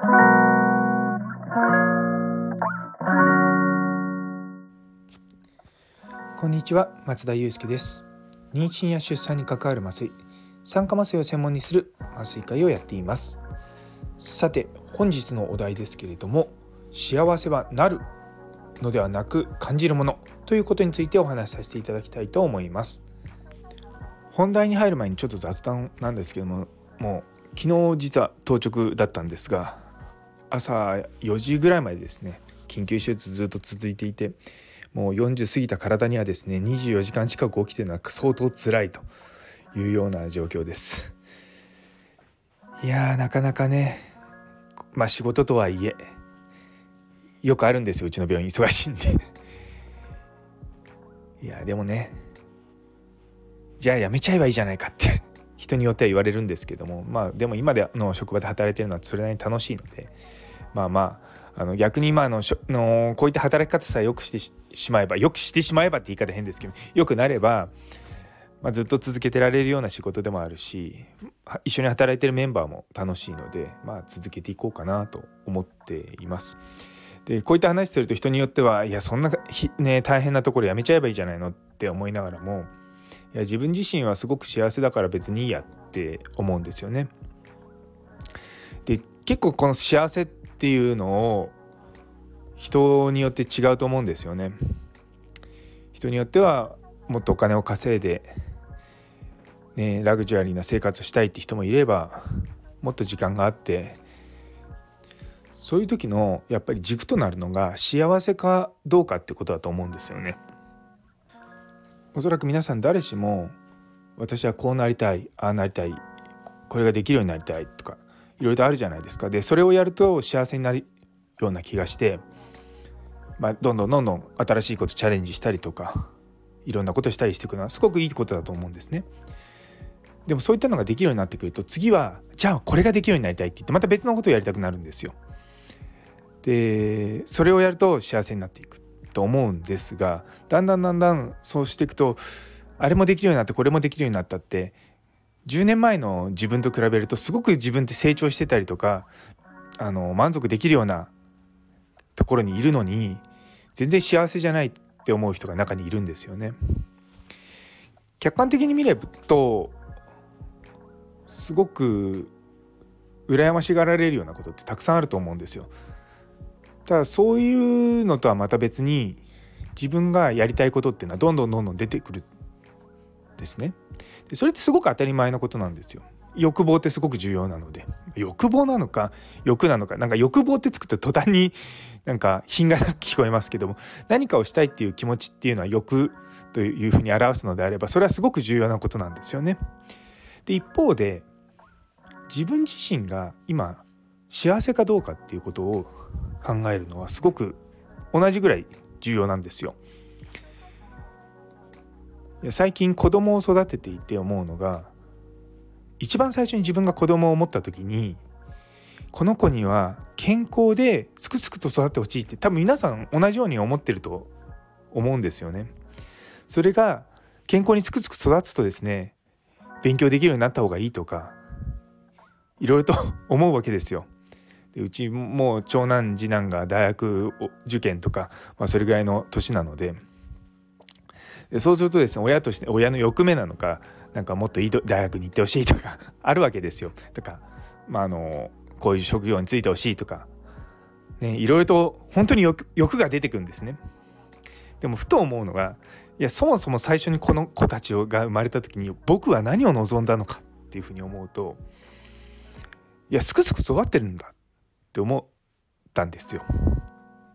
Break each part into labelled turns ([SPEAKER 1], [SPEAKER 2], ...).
[SPEAKER 1] こんにちは松田祐介です。妊娠や出産に関わる麻酔酸化麻酔を専門にする麻酔会をやっています。さて本日のお題ですけれども幸せはなるのではなく感じるものということについてお話しさせていただきたいと思います。本題に入る前にちょっと雑談なんですけどももう昨日実は当直だったんですが朝4時ぐらいまでですね緊急手術ずっと続いていてもう40過ぎた体にはですね24時間近く起きてるのは相当辛いというような状況です。いやーなかなかねまあ仕事とはいえよくあるんですようちの病院。忙しいんで。いやでもねじゃあやめちゃえばいいじゃないかって人によっては言われるんですけどもまあでも今での職場で働いてるのはそれなりに楽しいのでまあまああの逆に今のしょのこういった働き方さえよくしてしまえばよくしてしまえばって言い方変ですけどよくなれば、まあ、ずっと続けてられるような仕事でもあるし一緒に働いてるメンバーも楽しいので、まあ、続けていこうかなと思っています。でこういった話すると人によってはいやそんなね大変なところやめちゃえばいいじゃないのって思いながらもいや自分自身はすごく幸せだから別にいいやって思うんですよね。で結構この幸せってていうのを人によって違うと思うんですよね。人によってはもっとお金を稼いで、ね、ラグジュアリーな生活をしたいって人もいればもっと時間があってそういう時のやっぱり軸となるのが幸せかどうかってことだと思うんですよね。おそらく皆さん誰しも私はこうなりたいああなりたいこれができるようになりたいとかいろいろとあるじゃないですか。でそれをやると幸せになるような気がして、まあ、どんどんどんどん新しいことチャレンジしたりとかいろんなことしたりしていくのはすごくいいことだと思うんですね。でもそういったのができるようになってくると次はじゃあこれができるようになりたいって言ってまた別のことをやりたくなるんですよ。でそれをやると幸せになっていくと思うんですがだんだんだんだんそうしていくとあれもできるようになってこれもできるようになったって10年前の自分と比べるとすごく自分って成長してたりとかあの満足できるようなところにいるのに全然幸せじゃないって思う人が中にいるんですよね。客観的に見れるとすごく羨ましがられるようなことってたくさんあると思うんですよ。ただそういうのとはまた別に自分がやりたいことっていうのはどんどんどんどん出てくるですね。でそれってすごく当たり前のことなんですよ。欲望ってすごく重要なので欲望なのか欲なのかなんか欲望ってつくと途端になんか品がなく聞こえますけども何かをしたいっていう気持ちっていうのは欲というふうに表すのであればそれはすごく重要なことなんですよね。で一方で自分自身が今幸せかどうかっていうことを考えるのはすごく同じぐらい重要なんですよ。最近子供を育てていて思うのが一番最初に自分が子供を持った時にこの子には健康ですくすくと育ってほしいって多分皆さん同じように思ってると思うんですよね。それが健康にすくすく育つとですね勉強できるようになった方がいいとかいろいろと 思うわけですよ。でうちもう長男次男が大学受験とか、まあ、それぐらいの年なのででそうするとですね親として親の欲目なのかなんかもっといい大学に行ってほしいとか あるわけですよ。とか、まあ、あのこういう職業に就いてほしいとか、ね、いろいろと本当に欲欲が出てくるんですね。でもふと思うのがいやそもそも最初にこの子たちが生まれた時に僕は何を望んだのかっていうふうに思うといやすくすく育ってるんだって思ったんですよ。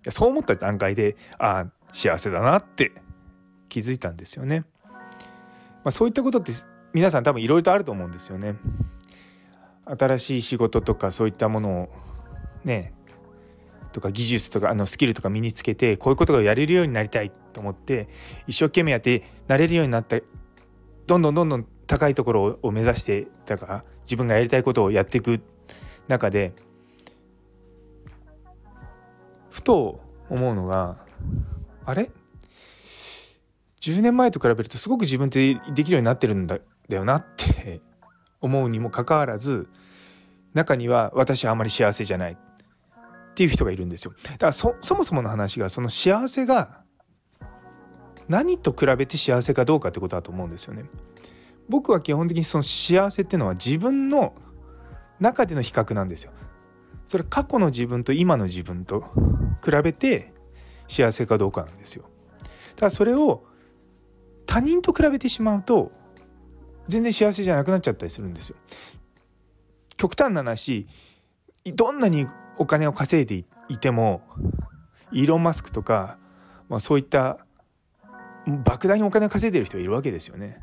[SPEAKER 1] そう思った段階でああ幸せだなって気づいたんですよね。まあ、そういったことって皆さん多分いろいろとあると思うんですよね。新しい仕事とかそういったものをねとか技術とかあのスキルとか身につけてこういうことがやれるようになりたいと思って一生懸命やってなれるようになったどんどんどんどん高いところを目指してだから自分がやりたいことをやっていく中でふと思うのがあれ？10年前と比べるとすごく自分ってできるようになってるんだよなって思うにもかかわらず中には私はあまり幸せじゃないっていう人がいるんですよ。だからそもそもの話がその幸せが何と比べて幸せかどうかってことだと思うんですよね。僕は基本的にその幸せっていうのは自分の中での比較なんですよ。それ過去の自分と今の自分と比べて幸せかどうかなんですよ。だからそれを他人と比べてしまうと全然幸せじゃなくなっちゃったりするんですよ。極端な話どんなにお金を稼いでいてもイーロン・マスクとか、まあ、そういった莫大にお金を稼いでる人がいるわけですよね。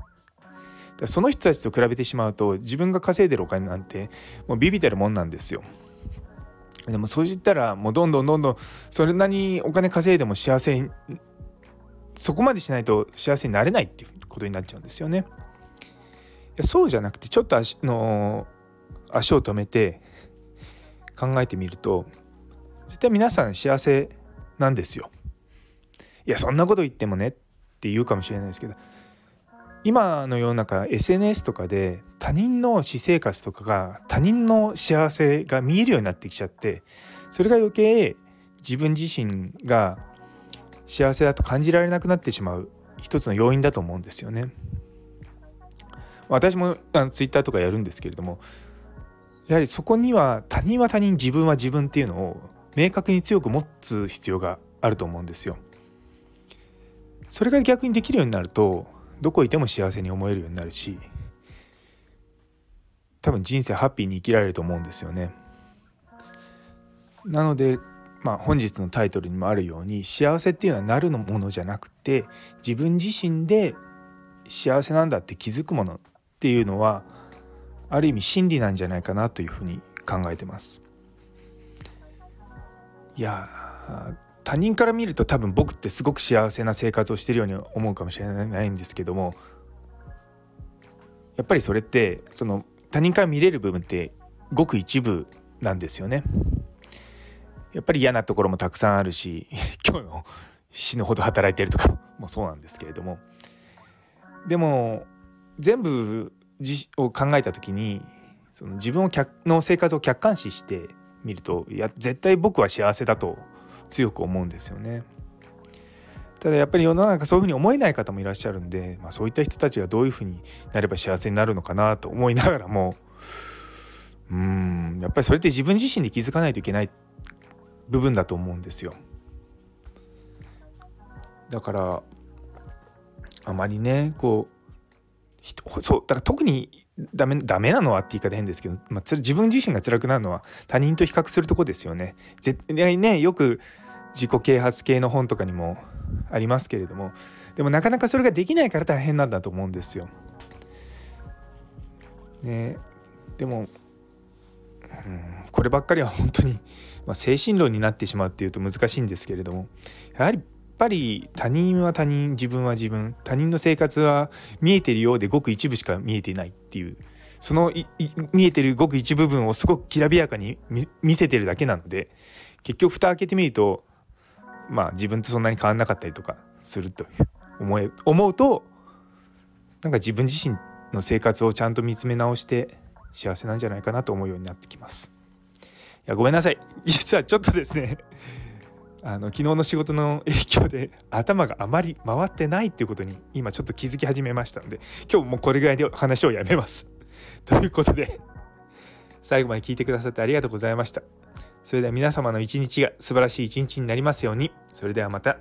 [SPEAKER 1] その人たちと比べてしまうと自分が稼いでるお金なんてもうビビたるもんなんですよ。でもそういったらもうどんどんどんどんそれなりにお金稼いでも幸せそこまでしないと幸せになれないっていうことになっちゃうんですよね。いやそうじゃなくてちょっと足の足を止めて考えてみると絶対皆さん幸せなんですよ。いやそんなこと言ってもねって言うかもしれないですけど今の世の中 SNS とかで他人の私生活とかが他人の幸せが見えるようになってきちゃってそれが余計自分自身が幸せだと感じられなくなってしまう一つの要因だと思うんですよね。私もあのツイッターとかやるんですけれどもやはりそこには他人は他人自分は自分っていうのを明確に強く持つ必要があると思うんですよ。それが逆にできるようになるとどこいても幸せに思えるようになるし多分人生ハッピーに生きられると思うんですよね。なのでまあ本日のタイトルにもあるように幸せっていうのはなるのものじゃなくて自分自身で幸せなんだって気づくものっていうのはある意味真理なんじゃないかなというふうに考えてます。いや他人から見ると多分僕ってすごく幸せな生活をしてるように思うかもしれないんですけどもやっぱりそれってその他人から見れる部分ってごく一部なんですよね。やっぱり嫌なところもたくさんあるし 今日の死ぬほど働いてるとか もそうなんですけれどもでも全部を考えた時にその自分をの生活を客観視してみるといや絶対僕は幸せだと強く思うんですよね。ただやっぱり世の中そういうふうに思えない方もいらっしゃるんで、まあ、そういった人たちがどういうふうになれば幸せになるのかなと思いながらもうんやっぱりそれって自分自身で気づかないといけない部分だと思うんですよ。だからあまりねこうそうだから特にダメダメなのはって言い方変ですけど、まあ、自分自身が辛くなるのは他人と比較するとこですよね。絶対ねよく自己啓発系の本とかにもありますけれどもでもなかなかそれができないから大変なんだと思うんですよ。ねでも、うん、こればっかりは本当に、まあ、精神論になってしまうっていうと難しいんですけれどもやはりやっぱり他人は他人自分は自分他人の生活は見えてるようでごく一部しか見えていないっていうその見えてるごく一部分をすごくきらびやかに見せてるだけなので結局蓋開けてみるとまあ自分とそんなに変わんなかったりとかすると思え思うとなんか自分自身の生活をちゃんと見つめ直して幸せなんじゃないかなと思うようになってきます。いやごめんなさい実はちょっとですねあの昨日の仕事の影響で頭があまり回ってないっていうことに今ちょっと気づき始めましたので今日もこれぐらいで話をやめます。ということで最後まで聞いてくださってありがとうございました。それでは皆様の一日が素晴らしい一日になりますように。それではまた。